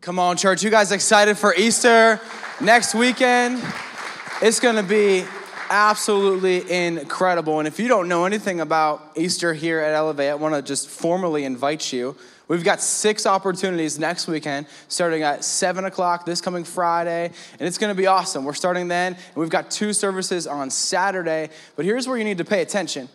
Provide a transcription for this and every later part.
Come on, church. You guys excited for Easter next weekend? It's going to be absolutely incredible. And if you don't know anything about Easter here at Elevate, I want to just formally invite you. We've got six opportunities next weekend, starting at 7 o'clock this coming Friday, and it's gonna be awesome. We're starting then, and we've got two services on Saturday. But here's where you need to pay attention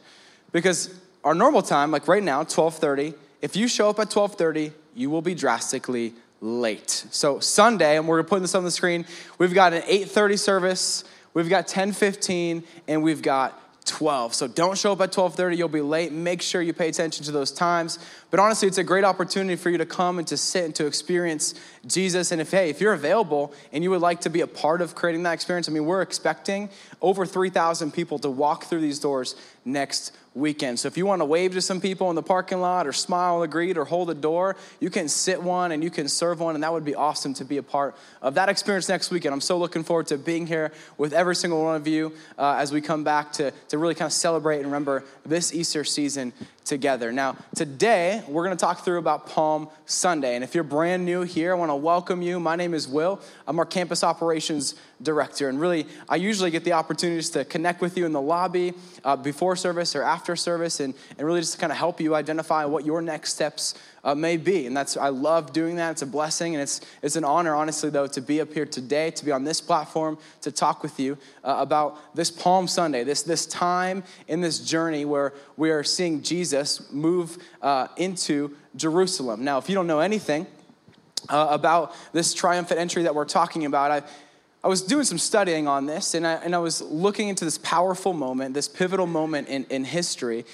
because our normal time, like right now, 12:30, if you show up at 12:30, you will be drastically late. So Sunday, and we're putting this on the screen, we've got an 8:30 service, we've got 10:15, and we've got 12. So don't show up at 12:30, you'll be late. Make sure you pay attention to those times. But honestly, it's a great opportunity for you to come and to sit and to experience Jesus. And if hey, if you're available and you would like to be a part of creating that experience, I mean, we're expecting over 3,000 people to walk through these doors next weekend. So if you want to wave to some people in the parking lot or smile and greet or hold a door, you can sit one and you can serve one, and that would be awesome to be a part of that experience next weekend. I'm so looking forward to being here with every single one of you uh, as we come back to, to really kind of celebrate and remember this Easter season together. Now, today we're going to talk through about Palm Sunday. And if you're brand new here, I want to welcome you. My name is Will. I'm our campus operations director. And really, I usually get the opportunities to connect with you in the lobby uh, before service or after service and, and really just to kind of help you identify what your next steps uh, may be. And that's, I love doing that. It's a blessing. And it's, it's an honor, honestly, though, to be up here today, to be on this platform, to talk with you uh, about this Palm Sunday, this, this time in this journey where we are seeing Jesus move uh, into Jerusalem. Now, if you don't know anything, uh, about this triumphant entry that we're talking about. I, I was doing some studying on this, and I, and I was looking into this powerful moment, this pivotal moment in, in history.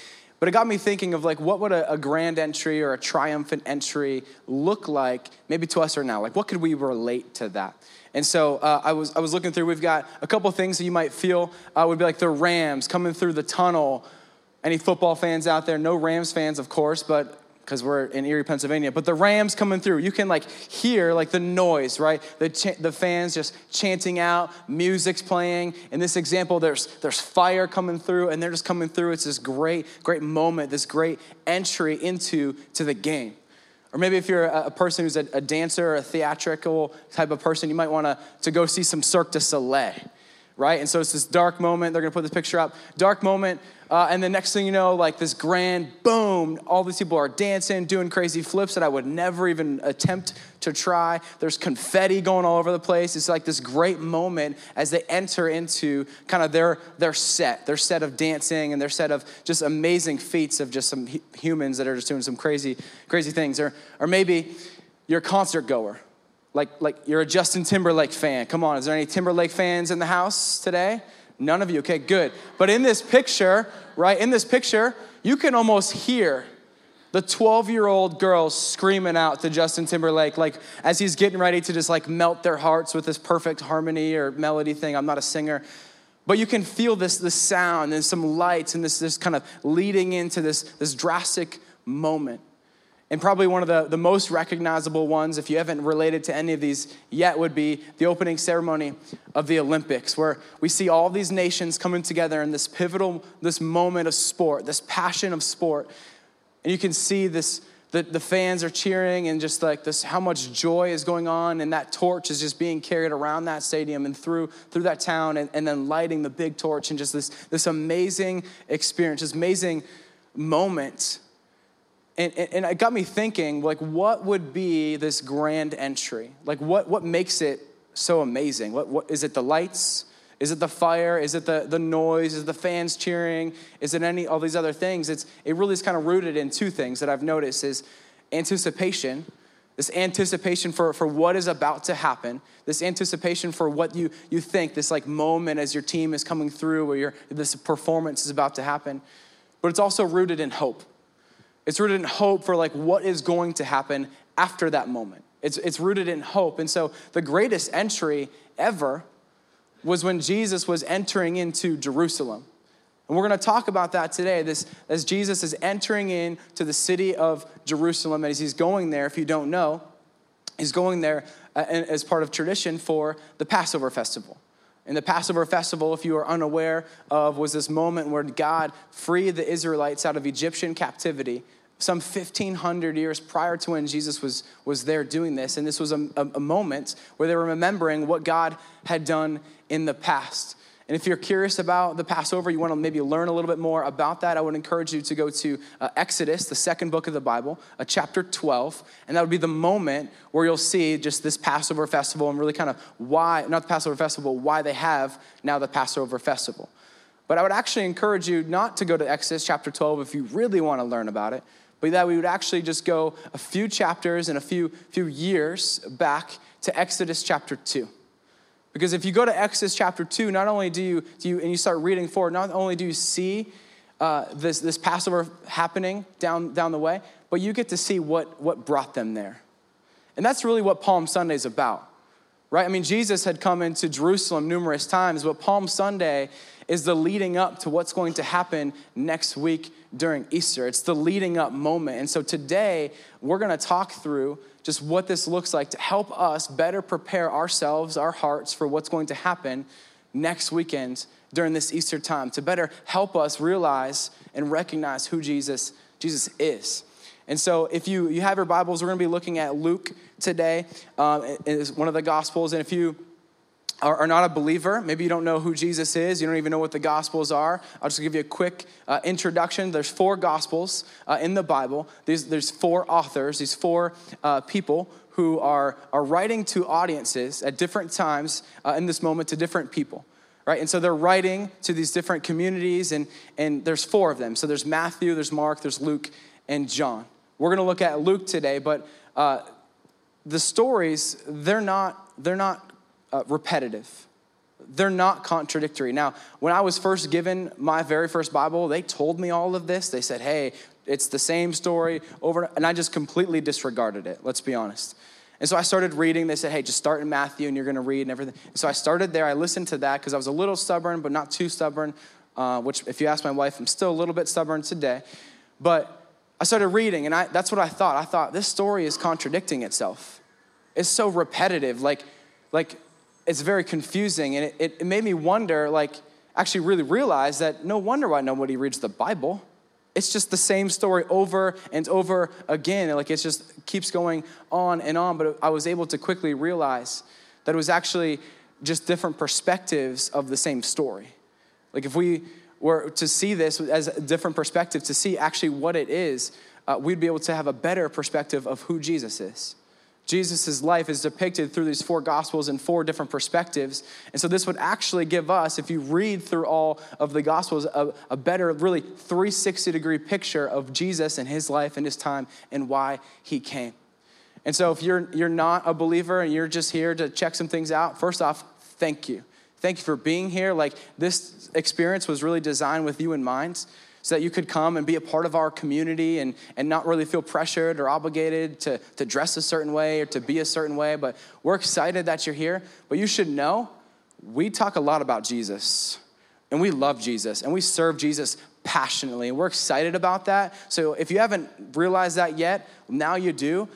But it got me thinking of like, what would a, a, grand entry or a triumphant entry look like, maybe to us or now? Like, what could we relate to that? And so uh, I, was, I was looking through, we've got a couple things that you might feel uh, would be like the Rams coming through the tunnel. Any football fans out there? No Rams fans, of course, but because we're in Erie, Pennsylvania. But the Rams coming through, you can like hear like the noise, right? The, ch- the fans just chanting out, music's playing. In this example, there's, there's fire coming through, and they're just coming through. It's this great, great moment, this great entry into to the game. Or maybe if you're a, person who's a, a dancer or a theatrical type of person, you might want to to go see some Cirque du Soleil, right? And so it's this dark moment. They're going to put this picture up. Dark moment uh, and the next thing you know, like this grand boom, all these people are dancing, doing crazy flips that I would never even attempt to try. There's confetti going all over the place. It's like this great moment as they enter into kind of their, their set, their set of dancing and their set of just amazing feats of just some humans that are just doing some crazy, crazy things. Or, or maybe you're a concert goer. Like, like you're a Justin Timberlake fan. Come on, is there any Timberlake fans in the house today? None of you. Okay, good. But in this picture, right, in this picture, you can almost hear the 12 year old girls screaming out to Justin Timberlake, like as he's getting ready to just like melt their hearts with this perfect harmony or melody thing. I'm not a singer. But you can feel this, this sound and some lights and this, this kind of leading into this, this drastic moment. And probably one of the, the most recognizable ones, if you haven't related to any of these yet, would be the opening ceremony of the Olympics, where we see all these nations coming together in this pivotal, this moment of sport, this passion of sport. And you can see this, the, the fans are cheering and just like this, how much joy is going on, and that torch is just being carried around that stadium and through, through that town, and, and then lighting the big torch, and just this, this amazing experience, this amazing moment and, and, it got me thinking like what would be this grand entry? Like what, what makes it so amazing? What, what is it the lights? Is it the fire? Is it the, the noise? Is it the fans cheering? Is it any all these other things? It's it really is kind of rooted in two things that i've noticed is anticipation this anticipation for, for what is about to happen this anticipation for what you, you think this like moment as your team is coming through or your, this performance is about to happen. But it's also rooted in hope it's rooted in hope for like what is going to happen after that moment. It's, it's rooted in hope. And so the greatest entry ever was when Jesus was entering into Jerusalem. And we're going to talk about that today. This, as Jesus is entering into the city of Jerusalem, as he's going there, if you don't know, he's going there uh, as part of tradition for the Passover festival. And the Passover festival, if you are unaware of, was this moment where God freed the Israelites out of Egyptian captivity some 1500 years prior to when Jesus was, was there doing this. And this was a, a, a moment where they were remembering what God had done in the past. And if you're curious about the Passover, you want to maybe learn a little bit more about that, I would encourage you to go to uh, Exodus, the second book of the Bible, uh, chapter 12. And that would be the moment where you'll see just this Passover festival and really kind of why, not the Passover festival, why they have now the Passover festival. But I would actually encourage you not to go to Exodus chapter 12 if you really want to learn about it, but that we would actually just go a few chapters and a few, few years back to Exodus chapter 2. Because if you go to Exodus chapter 2, not only do you, do you and you start reading forward, not only do you see uh, this, this Passover happening down, down the way, but you get to see what, what brought them there. And that's really what Palm Sunday is about, right? I mean, Jesus had come into Jerusalem numerous times, but Palm Sunday is the leading up to what's going to happen next week during Easter. It's the leading up moment. And so today, we're going to talk through just what this looks like to help us better prepare ourselves, our hearts for what's going to happen next weekend during this Easter time, to better help us realize and recognize who Jesus, Jesus is. And so, if you, you have your Bibles, we're going to be looking at Luke today. Um, it's one of the Gospels. And if you are, not a believer, maybe you don't know who Jesus is, you don't even know what the Gospels are, I'll just give you a quick uh, introduction. There's four Gospels uh, in the Bible. There's, there's four authors, these four uh, people who are, are writing to audiences at different times uh, in this moment to different people. Right? And so they're writing to these different communities, and, and there's four of them. So there's Matthew, there's Mark, there's Luke, and John. We're going to look at Luke today, but uh, the stories, they're not, they're not uh, repetitive. They're not contradictory. Now, when I was first given my very first Bible, they told me all of this. They said, hey, it's the same story over, and I just completely disregarded it, let's be honest. And so I started reading. They said, hey, just start in Matthew and you're going to read and everything. so I started there. I listened to that because I was a little stubborn, but not too stubborn, uh, which, if you ask my wife, I'm still a little bit stubborn today. But I started reading, and I, that's what I thought. I thought, this story is contradicting itself. It's so repetitive. Like, like it's very confusing. And it, it made me wonder, like, actually really realize that no wonder why nobody reads the Bible. It's just the same story over and over again. Like it just keeps going on and on. But I was able to quickly realize that it was actually just different perspectives of the same story. Like if we were to see this as a different perspective, to see actually what it is, uh, we'd be able to have a better perspective of who Jesus is. Jesus' life is depicted through these four gospels in four different perspectives. And so, this would actually give us, if you read through all of the gospels, a, a, better, really 360 degree picture of Jesus and his life and his time and why he came. And so, if you're, you're not a believer and you're just here to check some things out, first off, thank you. Thank you for being here. Like, this experience was really designed with you in mind so that you could come and be a part of our community and, and not really feel pressured or obligated to, to dress a certain way or to be a certain way. But we're excited that you're here. But you should know we talk a lot about Jesus and we love Jesus and we serve Jesus passionately. And we're excited about that. So if you haven't realized that yet, now you do.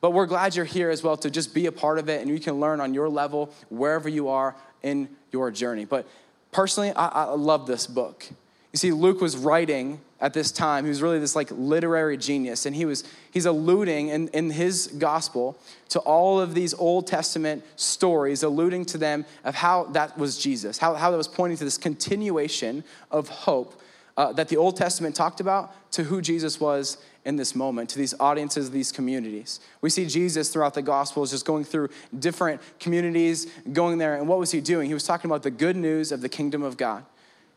But we're glad you're here as well to just be a part of it and you can learn on your level wherever you are in your journey. But personally, I, I love this book. You see, Luke was writing at this time. He was really this like literary genius, and he was he's alluding in, in his gospel to all of these Old Testament stories, alluding to them of how that was Jesus, how, how that was pointing to this continuation of hope uh, that the Old Testament talked about to who Jesus was in this moment, to these audiences, these communities. We see Jesus throughout the Gospels just going through different communities, going there, and what was he doing? He was talking about the good news of the kingdom of God.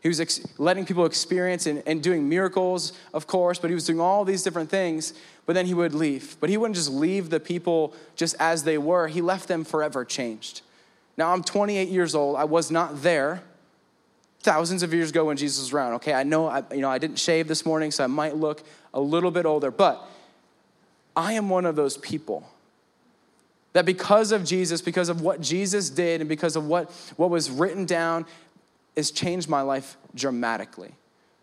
He was ex- letting people experience and, and doing miracles, of course, but he was doing all these different things, but then he would leave. But he wouldn't just leave the people just as they were, he left them forever changed. Now, I'm 28 years old. I was not there thousands of years ago when Jesus was around. Okay, I know I, you know, I didn't shave this morning, so I might look a little bit older, but I am one of those people that because of Jesus, because of what Jesus did, and because of what, what was written down has changed my life dramatically.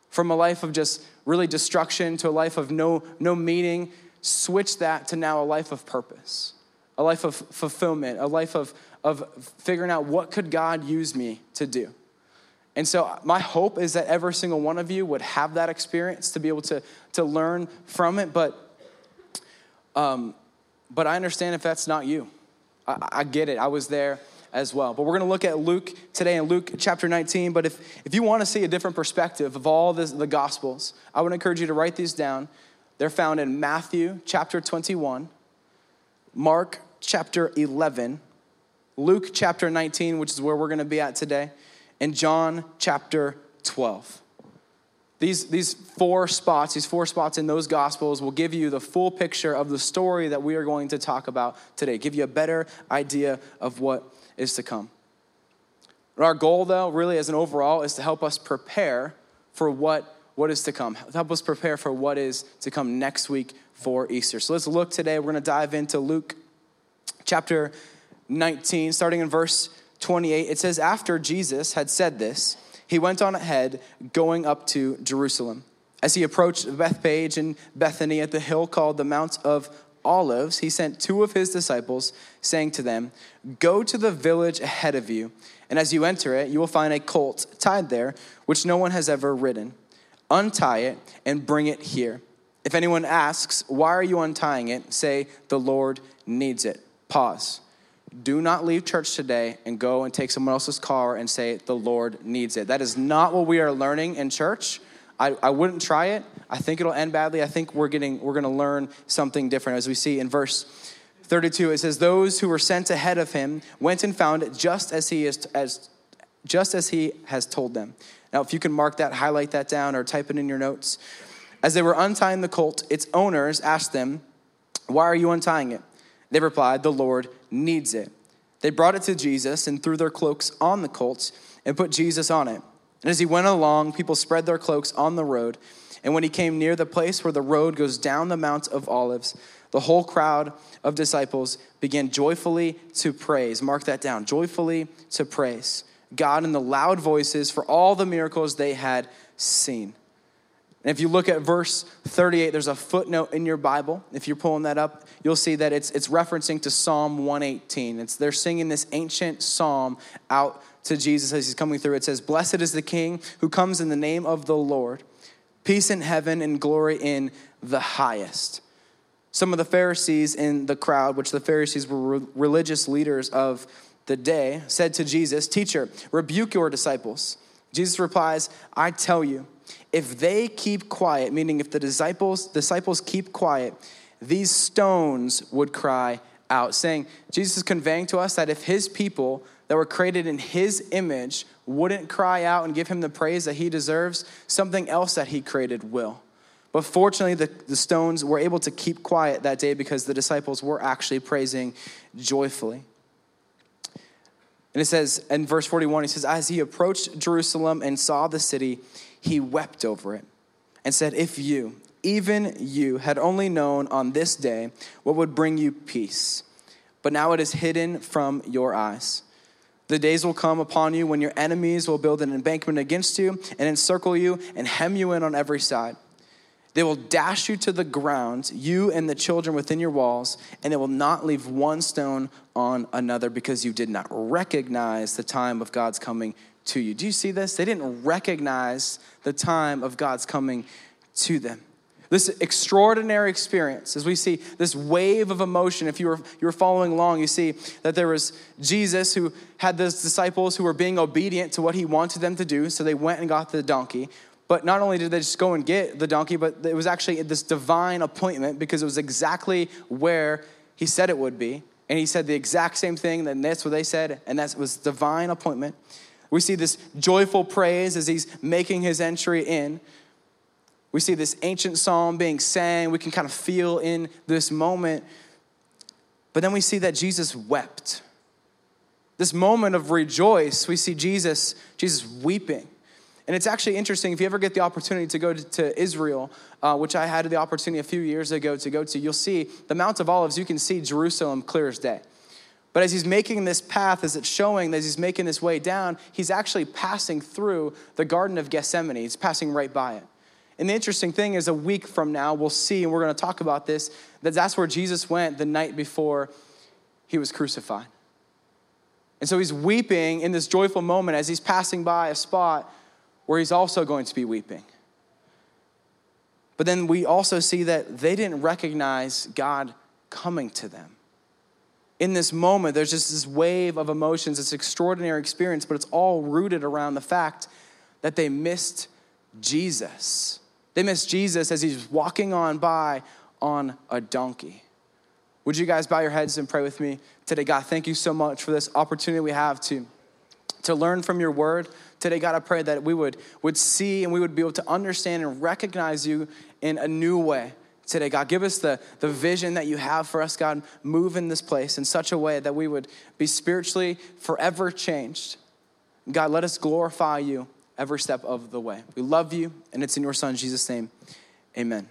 From a life of just really destruction to a life of no, no meaning, switch that to now a life of purpose, a life of fulfillment, a life of, of figuring out what could God use me to do. And so, my hope is that every single one of you would have that experience to be able to, to learn from it. But, um, but I understand if that's not you. I, I get it. I was there as well. But we're going to look at Luke today in Luke chapter 19. But if, if you want to see a different perspective of all this, the Gospels, I would encourage you to write these down. They're found in Matthew chapter 21, Mark chapter 11, Luke chapter 19, which is where we're going to be at today, and John chapter 12. These, these four spots, these four spots in those gospels will give you the full picture of the story that we are going to talk about today, give you a better idea of what is to come. our goal, though, really as an overall, is to help us prepare for what, what is to come, help us prepare for what is to come next week for Easter. So let's look today. We're going to dive into Luke chapter 19, starting in verse 28. It says, After Jesus had said this, he went on ahead, going up to Jerusalem. As he approached Bethphage and Bethany at the hill called the Mount of Olives, he sent two of his disciples, saying to them, Go to the village ahead of you, and as you enter it, you will find a colt tied there, which no one has ever ridden. Untie it and bring it here. If anyone asks, Why are you untying it? say, The Lord needs it. Pause do not leave church today and go and take someone else's car and say, the Lord needs it. That is not what we are learning in church. I, I wouldn't try it. I think it'll end badly. I think we're getting we're gonna learn something different as we see in verse 32. It says, Those who were sent ahead of him went and found it just as he is as just as he has told them. Now, if you can mark that, highlight that down, or type it in your notes. As they were untying the colt, its owners asked them, Why are you untying it? They replied, The Lord needs it. They brought it to Jesus and threw their cloaks on the colt and put Jesus on it. And as he went along, people spread their cloaks on the road. And when he came near the place where the road goes down the Mount of Olives, the whole crowd of disciples began joyfully to praise. Mark that down joyfully to praise God in the loud voices for all the miracles they had seen. And if you look at verse 38, there's a footnote in your Bible. If you're pulling that up, you'll see that it's, it's referencing to Psalm 118. It's, they're singing this ancient psalm out to Jesus as he's coming through. It says, Blessed is the King who comes in the name of the Lord, peace in heaven and glory in the highest. Some of the Pharisees in the crowd, which the Pharisees were re- religious leaders of the day, said to Jesus, Teacher, rebuke your disciples. Jesus replies, I tell you, if they keep quiet, meaning if the disciples disciples keep quiet, these stones would cry out, saying, Jesus is conveying to us that if his people that were created in his image wouldn't cry out and give him the praise that he deserves, something else that he created will. But fortunately, the, the stones were able to keep quiet that day because the disciples were actually praising joyfully. And it says in verse 41, he says, As he approached Jerusalem and saw the city, he wept over it and said, If you, even you, had only known on this day what would bring you peace, but now it is hidden from your eyes. The days will come upon you when your enemies will build an embankment against you and encircle you and hem you in on every side. They will dash you to the ground, you and the children within your walls, and they will not leave one stone on another because you did not recognize the time of God's coming to you. Do you see this? They didn't recognize the time of God's coming to them. This extraordinary experience, as we see this wave of emotion, if you were, you were following along, you see that there was Jesus who had those disciples who were being obedient to what he wanted them to do, so they went and got the donkey. But not only did they just go and get the donkey, but it was actually this divine appointment because it was exactly where he said it would be. And he said the exact same thing, and that's what they said, and that was divine appointment. We see this joyful praise as he's making his entry in. We see this ancient psalm being sang. We can kind of feel in this moment. But then we see that Jesus wept. This moment of rejoice, we see Jesus, Jesus weeping. And it's actually interesting if you ever get the opportunity to go to, to Israel, uh, which I had the opportunity a few years ago to go to, you'll see the Mount of Olives, you can see Jerusalem clear as day. But as he's making this path, as it's showing, as he's making this way down, he's actually passing through the Garden of Gethsemane. He's passing right by it. And the interesting thing is, a week from now, we'll see, and we're going to talk about this, that that's where Jesus went the night before he was crucified. And so he's weeping in this joyful moment as he's passing by a spot where he's also going to be weeping. But then we also see that they didn't recognize God coming to them. In this moment, there's just this wave of emotions, this extraordinary experience, but it's all rooted around the fact that they missed Jesus. They missed Jesus as he's walking on by on a donkey. Would you guys bow your heads and pray with me today? God, thank you so much for this opportunity we have to, to learn from your word. Today, God, I pray that we would, would see and we would be able to understand and recognize you in a new way today. God, give us the, the vision that you have for us, God. Move in this place in such a way that we would be spiritually forever changed. God, let us glorify you every step of the way. We love you, and it's in your Son, Jesus' name. Amen.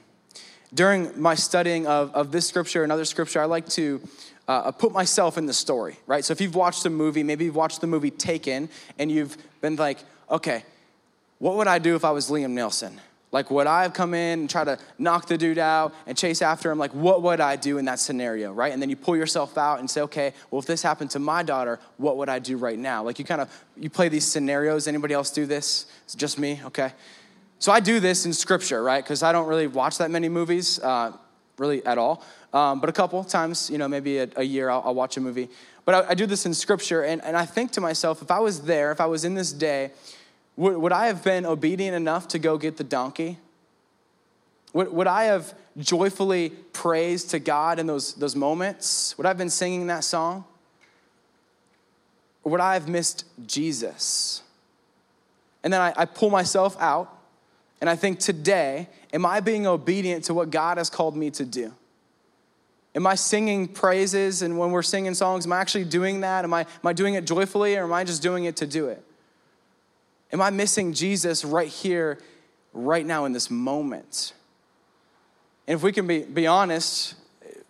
During my studying of, of this scripture and other scripture, I like to uh, put myself in the story, right? So if you've watched a movie, maybe you've watched the movie Taken, and you've been like, okay, what would I do if I was Liam Neeson? Like, would I have come in and try to knock the dude out and chase after him? Like, what would I do in that scenario, right? And then you pull yourself out and say, okay, well, if this happened to my daughter, what would I do right now? Like, you kind of, you play these scenarios. Anybody else do this? It's just me, okay? So I do this in scripture, right? Because I don't really watch that many movies, uh, really at all. Um, but a couple times, you know, maybe a, a year I'll, I'll, watch a movie. But I, I, do this in scripture, and, and I think to myself, if I was there, if I was in this day, would, would I have been obedient enough to go get the donkey? Would, would I have joyfully praised to God in those, those moments? Would I have been singing that song? Or would I have missed Jesus? And then I, I pull myself out and I think today, am I being obedient to what God has called me to do? Am I singing praises and when we're singing songs, am I actually doing that? Am I, am I doing it joyfully or am I just doing it to do it? Am I missing Jesus right here, right now in this moment? And if we can be, be honest,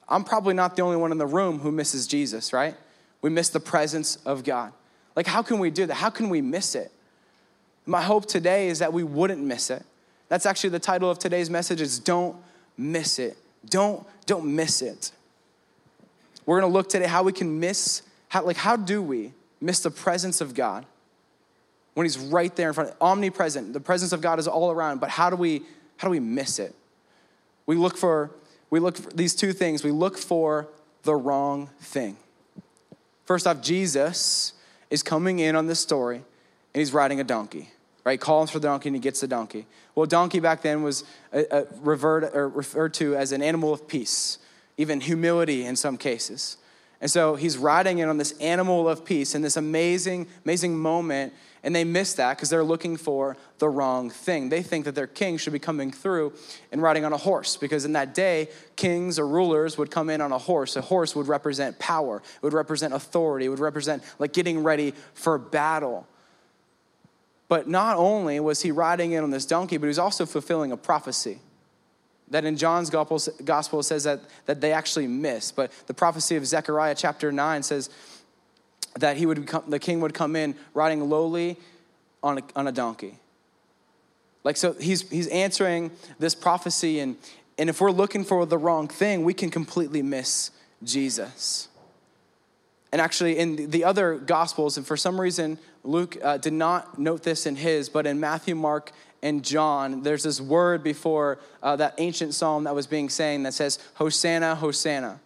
I'm probably not the only one in the room who misses Jesus, right? We miss the presence of God. Like, how can we do that? How can we miss it? My hope today is that we wouldn't miss it. That's actually the title of today's message is Don't Miss It. Don't, don't miss it. We're gonna look today how we can miss, how, like, how do we miss the presence of God when He's right there in front, omnipresent. The presence of God is all around, but how do we, how do we miss it? We look for, we look for these two things. We look for the wrong thing. First off, Jesus is coming in on this story and he's riding a donkey, right? Calls for the donkey and he gets the donkey. Well, donkey back then was a, a referred, or referred to as an animal of peace, even humility in some cases. And so he's riding in on this animal of peace in this amazing, amazing moment and they miss that because they're looking for the wrong thing. They think that their king should be coming through and riding on a horse because in that day, kings or rulers would come in on a horse. A horse would represent power, it would represent authority, it would represent like getting ready for battle. But not only was he riding in on this donkey, but he was also fulfilling a prophecy that in John's gospel says that, that they actually miss. But the prophecy of Zechariah chapter 9 says, that he would become, the king would come in riding lowly on a, on a donkey. Like, so he's, he's answering this prophecy, and, and if we're looking for the wrong thing, we can completely miss Jesus. And actually, in the other gospels, and for some reason, Luke uh, did not note this in his, but in Matthew, Mark, and John, there's this word before uh, that ancient psalm that was being sang that says, Hosanna, Hosanna.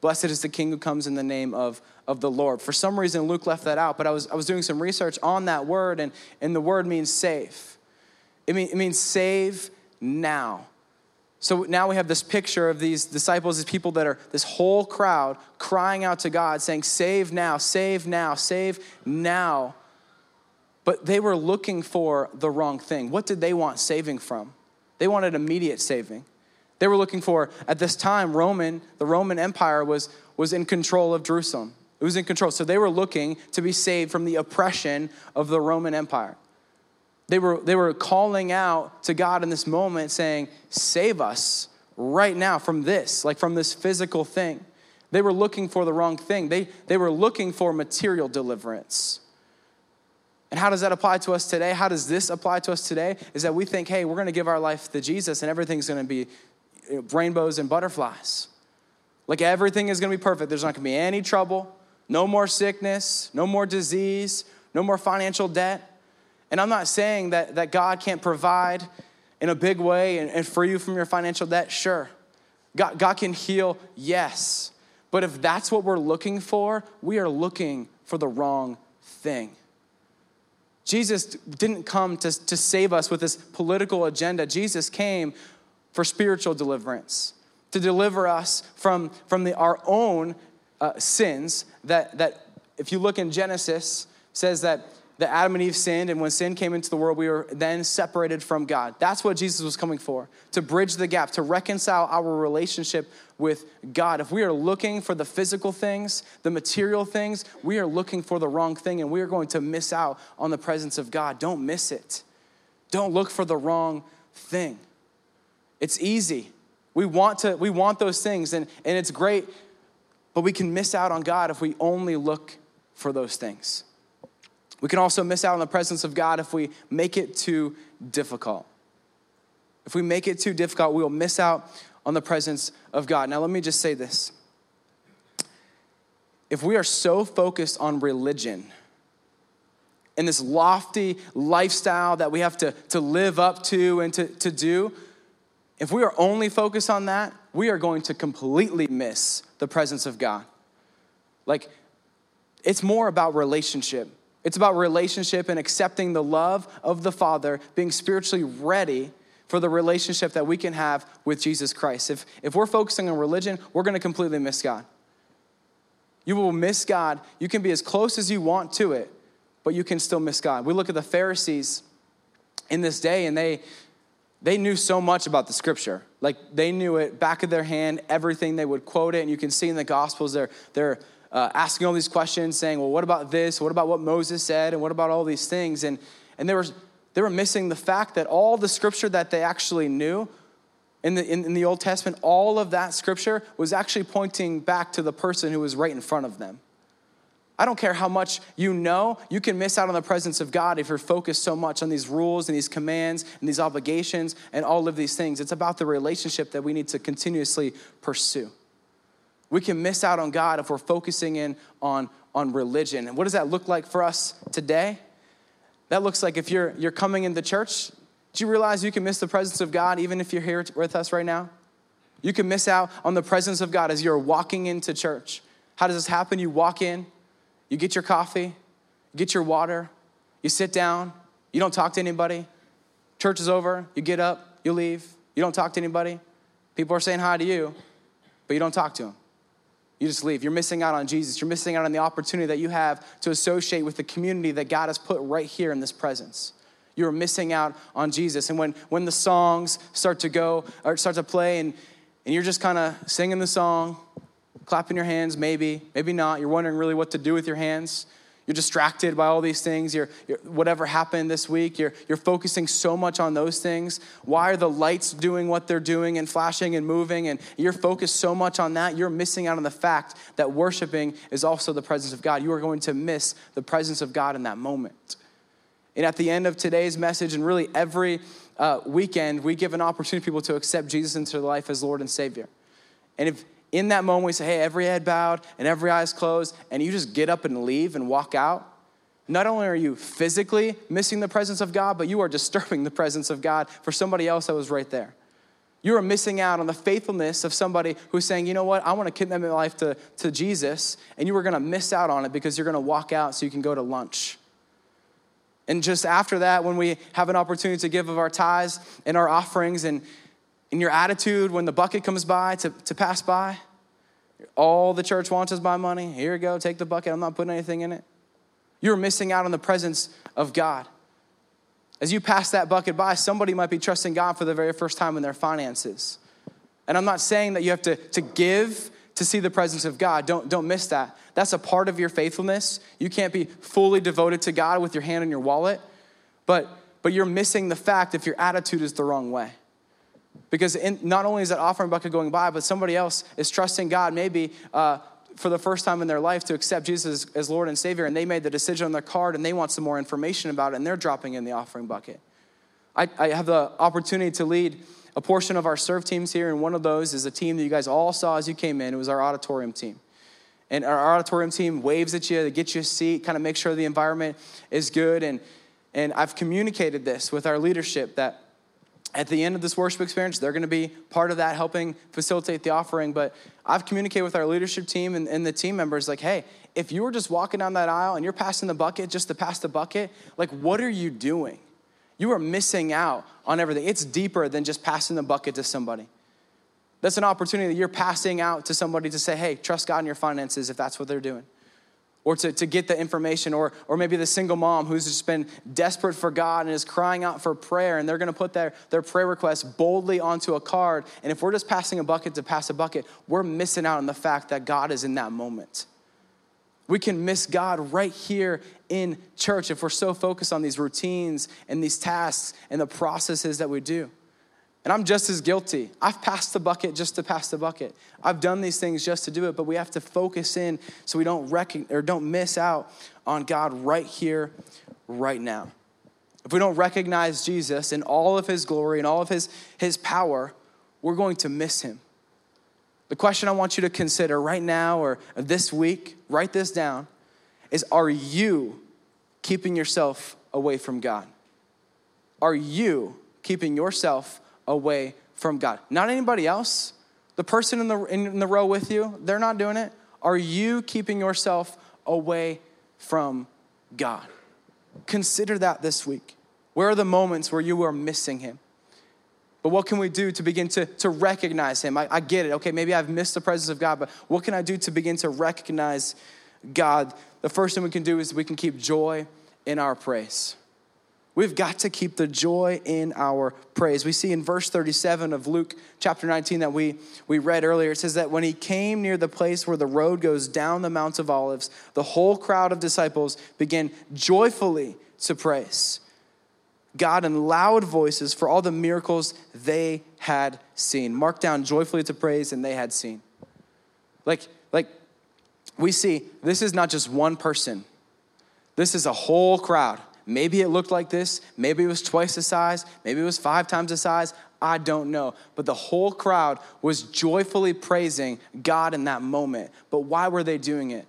Blessed is the King who comes in the name of, of the Lord. For some reason, Luke left that out, but I was, I was doing some research on that word, and, and the word means save. It, mean, it means save now. So now we have this picture of these disciples, these people that are, this whole crowd crying out to God, saying, Save now, save now, save now. But they were looking for the wrong thing. What did they want saving from? They wanted immediate saving. They were looking for, at this time, Roman, the Roman Empire was, was in control of Jerusalem. It was in control. So they were looking to be saved from the oppression of the Roman Empire. They were, they were calling out to God in this moment, saying, Save us right now from this, like from this physical thing. They were looking for the wrong thing. They, they were looking for material deliverance. And how does that apply to us today? How does this apply to us today? Is that we think, hey, we're going to give our life to Jesus and everything's going to be rainbows and butterflies. Like everything is going to be perfect. There's not going to be any trouble, no more sickness, no more disease, no more financial debt. And I'm not saying that, that God can't provide in a big way and, and free you from your financial debt. Sure. God, God can heal, yes. But if that's what we're looking for, we are looking for the wrong thing. Jesus didn't come to, to save us with this political agenda. Jesus came for spiritual deliverance, to deliver us from, from the, our own uh, sins that, that, if you look in Genesis, says that that Adam and Eve sinned, and when sin came into the world, we were then separated from God. That's what Jesus was coming for to bridge the gap, to reconcile our relationship with God. If we are looking for the physical things, the material things, we are looking for the wrong thing, and we are going to miss out on the presence of God. Don't miss it. Don't look for the wrong thing. It's easy. We want to, we want those things, and, and it's great, but we can miss out on God if we only look for those things. We can also miss out on the presence of God if we make it too difficult. If we make it too difficult, we will miss out on the presence of God. Now, let me just say this. If we are so focused on religion and this lofty lifestyle that we have to, to live up to and to, to do, if we are only focused on that, we are going to completely miss the presence of God. Like, it's more about relationship. It's about relationship and accepting the love of the Father, being spiritually ready for the relationship that we can have with Jesus Christ. If, if we're focusing on religion, we're going to completely miss God. You will miss God. You can be as close as you want to it, but you can still miss God. We look at the Pharisees in this day, and they, they knew so much about the scripture. Like they knew it back of their hand, everything. They would quote it, and you can see in the Gospels, they're, they're uh, asking all these questions, saying, well, what about this? What about what Moses said? And what about all these things? And, and they, were, they were missing the fact that all the scripture that they actually knew in the, in, in the Old Testament, all of that scripture was actually pointing back to the person who was right in front of them. I don't care how much you know, you can miss out on the presence of God if you're focused so much on these rules and these commands and these obligations and all of these things. It's about the relationship that we need to continuously pursue. We can miss out on God if we're focusing in on, on religion. And what does that look like for us today? That looks like if you're, you're coming into church, do you realize you can miss the presence of God even if you're here with us right now? You can miss out on the presence of God as you're walking into church. How does this happen? You walk in, you get your coffee, get your water, you sit down, you don't talk to anybody. Church is over, you get up, you leave, you don't talk to anybody. People are saying hi to you, but you don't talk to them you just leave. You're missing out on Jesus. You're missing out on the opportunity that you have to associate with the community that God has put right here in this presence. You're missing out on Jesus. And when, when the songs start to go or start to play and, and you're just kind of singing the song, clapping your hands, maybe, maybe not, you're wondering really what to do with your hands, you're distracted by all these things. You're, you're, whatever happened this week, you're, you're focusing so much on those things. Why are the lights doing what they're doing and flashing and moving? And you're focused so much on that, you're missing out on the fact that worshiping is also the presence of God. You are going to miss the presence of God in that moment. And at the end of today's message, and really every uh, weekend, we give an opportunity for people to accept Jesus into their life as Lord and Savior. And if in that moment we say, hey, every head bowed and every eyes closed, and you just get up and leave and walk out, not only are you physically missing the presence of God, but you are disturbing the presence of God for somebody else that was right there. You are missing out on the faithfulness of somebody who's saying, you know what, I want to commit my life to, to Jesus, and you are going to miss out on it because you're going to walk out so you can go to lunch. And just after that, when we have an opportunity to give of our tithes and our offerings, and in your attitude when the bucket comes by to, to pass by? All the church wants is my money. Here you go, take the bucket. I'm not putting anything in it. You're missing out on the presence of God. As you pass that bucket by, somebody might be trusting God for the very first time in their finances. And I'm not saying that you have to, to give to see the presence of God. Don't, don't miss that. That's a part of your faithfulness. You can't be fully devoted to God with your hand in your wallet, but, but you're missing the fact if your attitude is the wrong way. Because in, not only is that offering bucket going by, but somebody else is trusting God maybe uh, for the first time in their life to accept Jesus as, Lord and Savior, and they made the decision on their card and they want some more information about it, and they're dropping in the offering bucket. I, I have the opportunity to lead a portion of our serve teams here, and one of those is a team that you guys all saw as you came in. It was our auditorium team. and our auditorium team waves at you to get you a seat, kind of make sure the environment is good. And, and I've communicated this with our leadership that at the end of this worship experience, they're going to be part of that, helping facilitate the offering. But I've communicated with our leadership team and, and, the team members, like, hey, if you were just walking down that aisle and you're passing the bucket just to pass the bucket, like, what are you doing? You are missing out on everything. It's deeper than just passing the bucket to somebody. That's an opportunity that you're passing out to somebody to say, hey, trust God in your finances if that's what they're doing. Or to, to get the information, or, or maybe the single mom who's just been desperate for God and is crying out for prayer, and they're gonna put their, their prayer request boldly onto a card. And if we're just passing a bucket to pass a bucket, we're missing out on the fact that God is in that moment. We can miss God right here in church if we're so focused on these routines and these tasks and the processes that we do. And I'm just as guilty. I've passed the bucket just to pass the bucket. I've done these things just to do it, but we have to focus in so we don't reckon or don't miss out on God right here, right now. If we don't recognize Jesus in all of his glory and all of his, his power, we're going to miss him. The question I want you to consider right now or this week, write this down, is are you keeping yourself away from God? Are you keeping yourself away from God. Not anybody else. The person in the, in the row with you, they're not doing it. Are you keeping yourself away from God? Consider that this week. Where are the moments where you are missing Him? But what can we do to begin to, to recognize Him? I, I get it. Okay, maybe I've missed the presence of God, but what can I do to begin to recognize God? The first thing we can do is we can keep joy in our praise. We've got to keep the joy in our praise. We see in verse 37 of Luke chapter 19 that we, we read earlier, it says that when he came near the place where the road goes down the Mount of Olives, the whole crowd of disciples began joyfully to praise God in loud voices for all the miracles they had seen. Mark down joyfully to praise and they had seen. Like, like we see, this is not just one person, this is a whole crowd Maybe it looked like this. Maybe it was twice the size. Maybe it was five times the size. I don't know. But the whole crowd was joyfully praising God in that moment. But why were they doing it?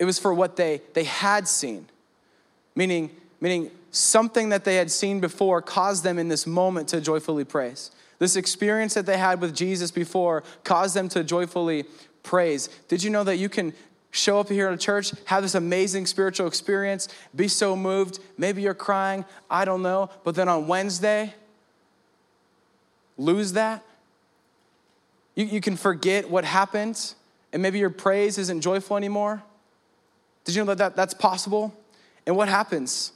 It was for what they, they had seen, meaning, meaning something that they had seen before caused them in this moment to joyfully praise. This experience that they had with Jesus before caused them to joyfully praise. Did you know that you can show up here in a church, have this amazing spiritual experience, be so moved. Maybe you're crying, I don't know. But then on Wednesday, lose that. You, you can forget what happened, and maybe your praise isn't joyful anymore. Did you know that, that that's possible? And what happens?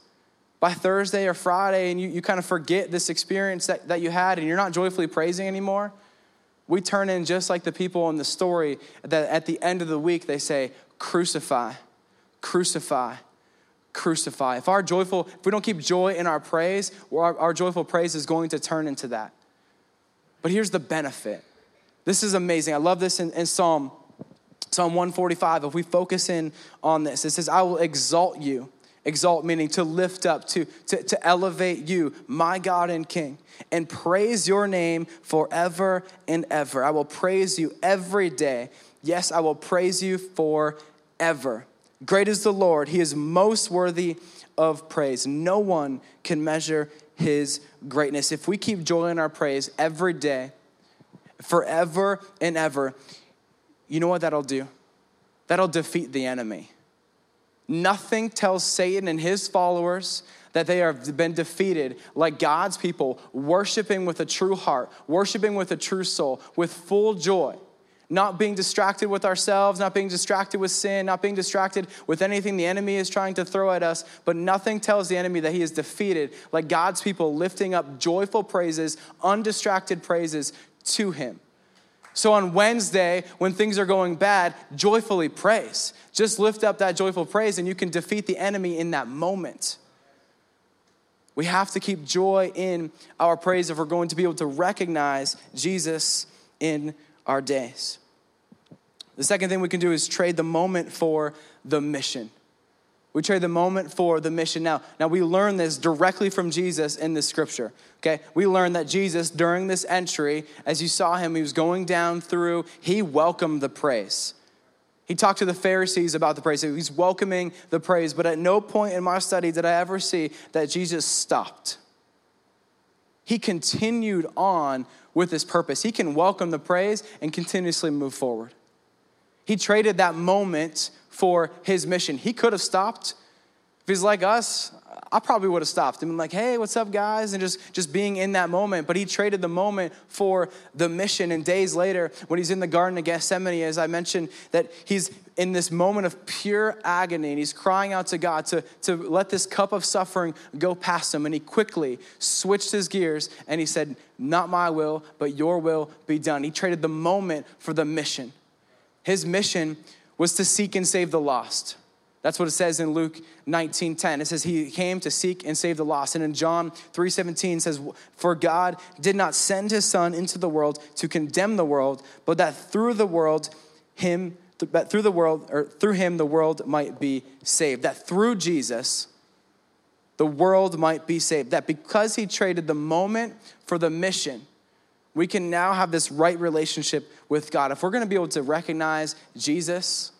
By Thursday or Friday, and you, you kind of forget this experience that, that you had, and you're not joyfully praising anymore we turn in just like the people in the story that at the end of the week they say, crucify, crucify, crucify. If our joyful, if we don't keep joy in our praise, our, our joyful praise is going to turn into that. But here's the benefit. This is amazing. I love this in, in Psalm, Psalm 145. If we focus in on this, it says, I will exalt you. Exalt meaning to lift up, to, to, to elevate you, my God and King, and praise your name forever and ever. I will praise you every day. Yes, I will praise you for ever. Great is the Lord, He is most worthy of praise. No one can measure His greatness. If we keep joy in our praise every day, forever and ever, you know what that'll do? That'll defeat the enemy. Nothing tells Satan and his followers that they have been defeated like God's people worshiping with a true heart, worshiping with a true soul, with full joy not being distracted with ourselves, not being distracted with sin, not being distracted with anything the enemy is trying to throw at us, but nothing tells the enemy that he is defeated like God's people lifting up joyful praises, undistracted praises to him. So on Wednesday, when things are going bad, joyfully praise. Just lift up that joyful praise and you can defeat the enemy in that moment. We have to keep joy in our praise if we're going to be able to recognize Jesus in our days. The second thing we can do is trade the moment for the mission. We trade the moment for the mission. Now, now we learn this directly from Jesus in this scripture. Okay, we learn that Jesus, during this entry, as you saw him, he was going down through, he welcomed the praise. He talked to the Pharisees about the praise. He's welcoming the praise, but at no point in my study did I ever see that Jesus stopped. He continued on with his purpose. He can welcome the praise and continuously move forward. He traded that moment for his mission. He could have stopped. If he's like us, I probably would have stopped and been like, hey, what's up, guys? And just, just being in that moment. But he traded the moment for the mission. And days later, when he's in the Garden of Gethsemane, as I mentioned, that he's in this moment of pure agony and he's crying out to God to, to let this cup of suffering go past him. And he quickly switched his gears and he said, Not my will, but your will be done. He traded the moment for the mission. His mission was to seek and save the lost. That's what it says in Luke 19:10. It says he came to seek and save the lost. And in John 3:17 says for God did not send his son into the world to condemn the world, but that through the world him that through the world or through him the world might be saved. That through Jesus the world might be saved. That because he traded the moment for the mission, we can now have this right relationship with God. If we're going to be able to recognize Jesus,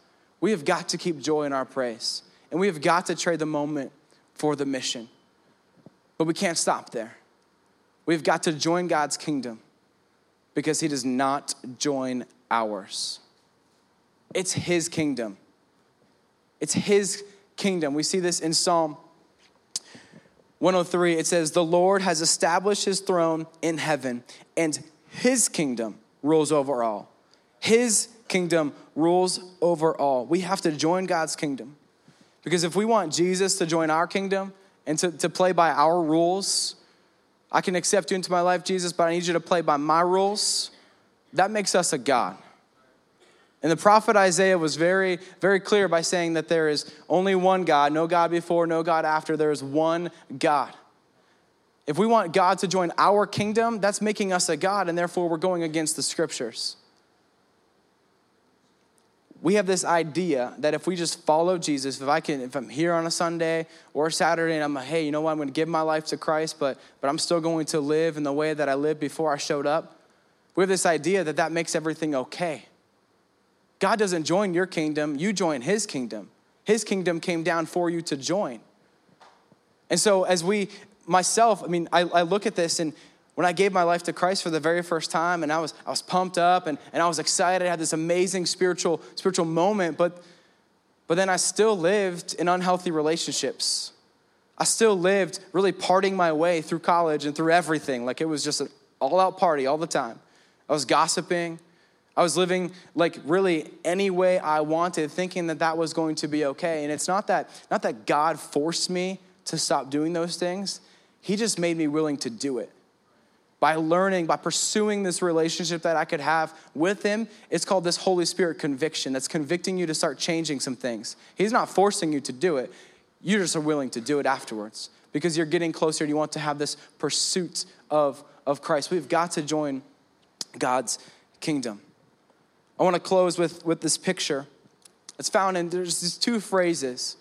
we have got to keep joy in our praise. And we have got to trade the moment for the mission. But we can't stop there. We've got to join God's kingdom because He does not join ours. It's His kingdom. It's His kingdom. We see this in Psalm 103. It says, The Lord has established His throne in heaven, and His kingdom rules over all. His kingdom rules over all. We have to join God's kingdom. Because if we want Jesus to join our kingdom and to, to play by our rules, I can accept you into my life, Jesus, but I need you to play by my rules. That makes us a God. And the prophet Isaiah was very, very clear by saying that there is only one God, no God before, no God after. There is one God. If we want God to join our kingdom, that's making us a God, and therefore we're going against the scriptures we have this idea that if we just follow Jesus, if I can, if I'm here on a Sunday or Saturday and I'm like, hey, you know what, I'm to give my life to Christ, but but I'm still going to live in the way that I lived before I showed up. We have this idea that that makes everything okay. God doesn't join your kingdom; you join His kingdom. His kingdom came down for you to join. And so, as we, myself, I mean, I, I look at this and when I gave my life to Christ for the very first time and I was, I was pumped up and, and I was excited, I had this amazing spiritual, spiritual moment, but, but then I still lived in unhealthy relationships. I still lived really parting my way through college and through everything. Like it was just an all out party all the time. I was gossiping. I was living like really any way I wanted, thinking that that was going to be okay. And it's not that, not that God forced me to stop doing those things, He just made me willing to do it by learning, by pursuing this relationship that I could have with Him, it's called this Holy Spirit conviction that's convicting you to start changing some things. He's not forcing you to do it, you just are willing to do it afterwards because you're getting closer and you want to have this pursuit of, of Christ. We've got to join God's kingdom. I want to close with, with this picture. It's found in, there's these two phrases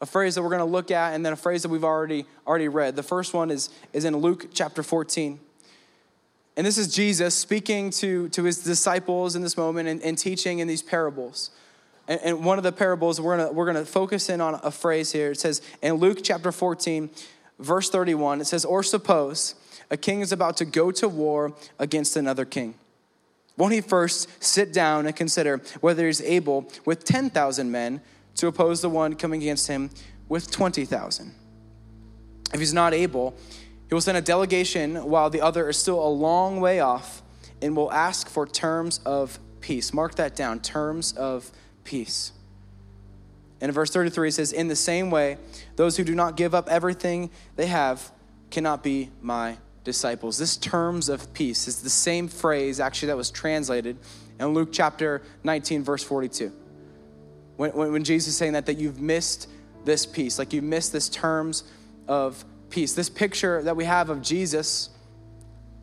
a phrase that we're going to look at and then a phrase that we've already already read the first one is, is in luke chapter 14 and this is Jesus speaking to, to his disciples in this moment and, and teaching in these parables. And, and, one of the parables, we're gonna, we're gonna focus in on a phrase here. It says in Luke chapter 14, verse 31, it says, Or suppose a king is about to go to war against another king. Won't he first sit down and consider whether he's able with 10,000 men to oppose the one coming against him with 20,000? If he's not able, he will send a delegation while the other is still a long way off and will ask for terms of peace. Mark that down terms of peace. And in verse 33, it says, In the same way, those who do not give up everything they have cannot be my disciples. This terms of peace is the same phrase actually that was translated in Luke chapter 19, verse 42. When, when, when Jesus is saying that, that you've missed this peace, like you've missed this terms of peace. This picture that we have of Jesus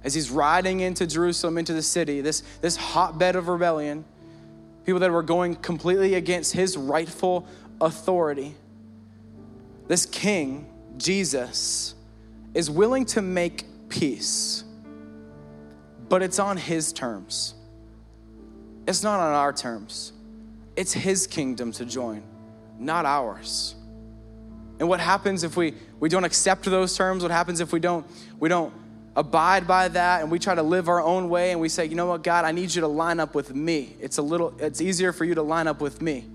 as he's riding into Jerusalem, into the city, this, this hotbed of rebellion, people that were going completely against his rightful authority. This king, Jesus, is willing to make peace, but it's on his terms. It's not on our terms. It's His kingdom to join, not ours. And what happens if we, we don't accept those terms? What happens if we don't, we don't abide by that and we try to live our own way and we say, you know what, God, I need you to line up with me. It's a little, it's easier for you to line up with me.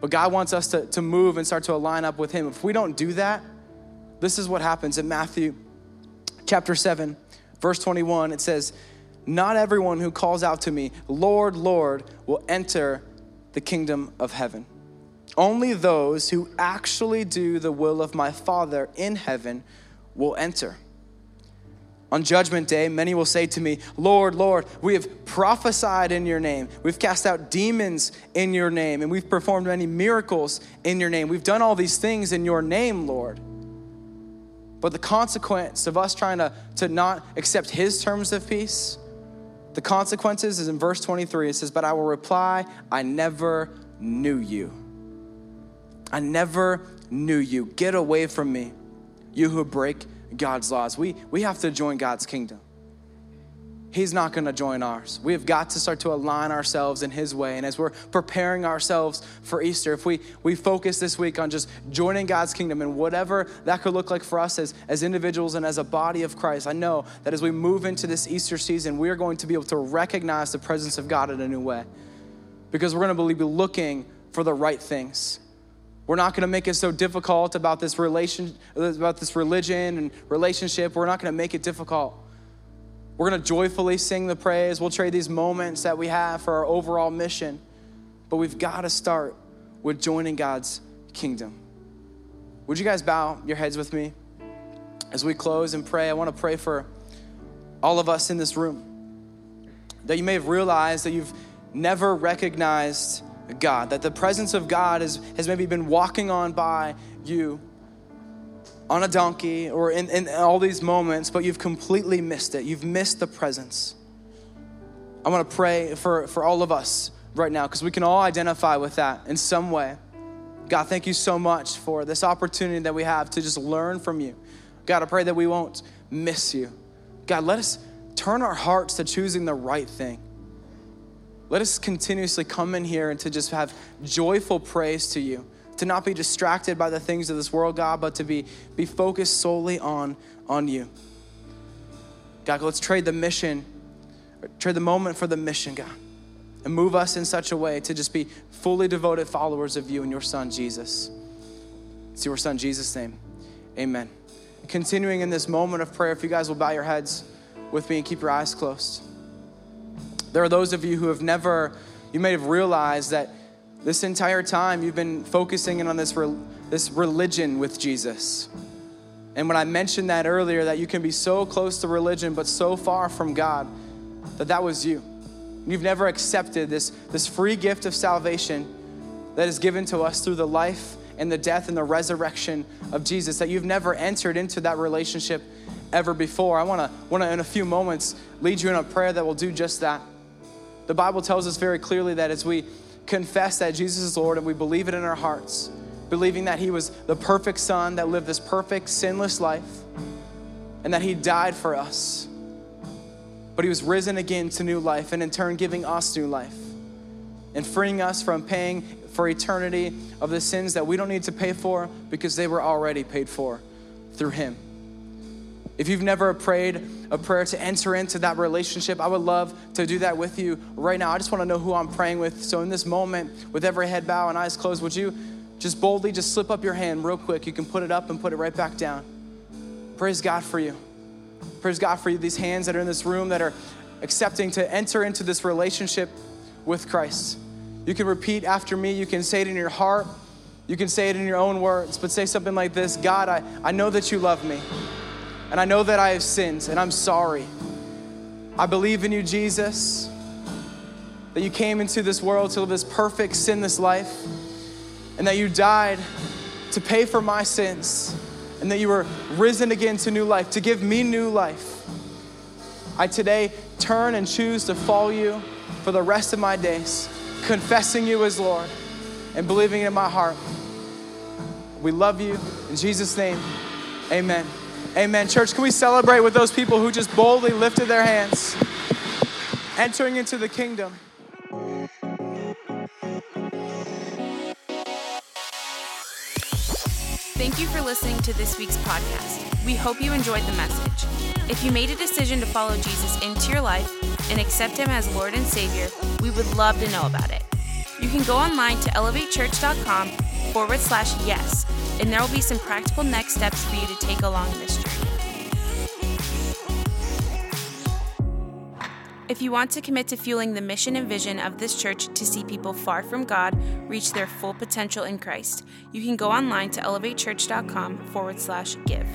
But God wants us to, to move and start to align up with Him. If we don't do that, this is what happens in Matthew chapter 7, verse 21. It says, Not everyone who calls out to me, Lord, Lord, will enter the kingdom of heaven. Only those who actually do the will of my Father in heaven will enter. On judgment day, many will say to me, Lord, Lord, we have prophesied in your name. We've cast out demons in your name, and we've performed many miracles in your name. We've done all these things in your name, Lord. But the consequence of us trying to, to not accept his terms of peace, the consequences is in verse 23. It says, But I will reply, I never knew you. I never knew you. Get away from me, you who break God's laws. We, we have to join God's kingdom. He's not going to join ours. We have got to start to align ourselves in His way. And as we're preparing ourselves for Easter, if we, we focus this week on just joining God's kingdom and whatever that could look like for us as, as individuals and as a body of Christ, I know that as we move into this Easter season, we are going to be able to recognize the presence of God in a new way because we're going to be looking for the right things. We're not going to make it so difficult about this relation about this religion and relationship. We're not going to make it difficult. We're going to joyfully sing the praise. We'll trade these moments that we have for our overall mission. But we've got to start with joining God's kingdom. Would you guys bow your heads with me as we close and pray? I want to pray for all of us in this room that you may have realized that you've never recognized God, that the presence of God is, has maybe been walking on by you on a donkey or in, in all these moments, but you've completely missed it. You've missed the presence. I want to pray for, for all of us right now because we can all identify with that in some way. God, thank you so much for this opportunity that we have to just learn from you. God, I pray that we won't miss you. God, let us turn our hearts to choosing the right thing. Let us continuously come in here and to just have joyful praise to you, to not be distracted by the things of this world, God, but to be, be focused solely on, on you. God, let's trade the mission, trade the moment for the mission, God, and move us in such a way to just be fully devoted followers of you and your Son, Jesus. It's your Son, Jesus' name. Amen. Continuing in this moment of prayer, if you guys will bow your heads with me and keep your eyes closed. There are those of you who have never, you may have realized that this entire time you've been focusing in on this, re, this religion with Jesus. And when I mentioned that earlier, that you can be so close to religion but so far from God, that that was you. You've never accepted this, this free gift of salvation that is given to us through the life and the death and the resurrection of Jesus, that you've never entered into that relationship ever before. I wanna, wanna in a few moments, lead you in a prayer that will do just that. The Bible tells us very clearly that as we confess that Jesus is Lord and we believe it in our hearts, believing that He was the perfect Son that lived this perfect, sinless life, and that He died for us, but He was risen again to new life, and in turn giving us new life and freeing us from paying for eternity of the sins that we don't need to pay for because they were already paid for through Him. If you've never prayed a prayer to enter into that relationship, I would love to do that with you right now. I just want to know who I'm praying with. So, in this moment, with every head bow and eyes closed, would you just boldly just slip up your hand real quick? You can put it up and put it right back down. Praise God for you. Praise God for you, these hands that are in this room that are accepting to enter into this relationship with Christ. You can repeat after me, you can say it in your heart, you can say it in your own words, but say something like this God, I, I know that you love me and I know that I have sinned, and I'm sorry. I believe in you, Jesus, that you came into this world to live this perfect, sinless life, and that you died to pay for my sins, and that you were risen again to new life, to give me new life. I today turn and choose to follow you for the rest of my days, confessing you as Lord and believing in my heart. We love you. In Jesus' name, amen. Amen. Church, can we celebrate with those people who just boldly lifted their hands, entering into the kingdom? Thank you for listening to this week's podcast. We hope you enjoyed the message. If you made a decision to follow Jesus into your life and accept Him as Lord and Savior, we would love to know about it. You can go online to elevatechurch.com forward slash yes and there will be some practical next steps for you to take along this journey. If you want to commit to fueling the mission and vision of this church to see people far from God reach their full potential in Christ, you can go online to elevatechurch.com forward slash give.